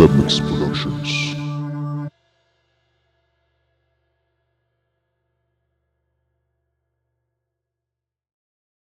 The Blood.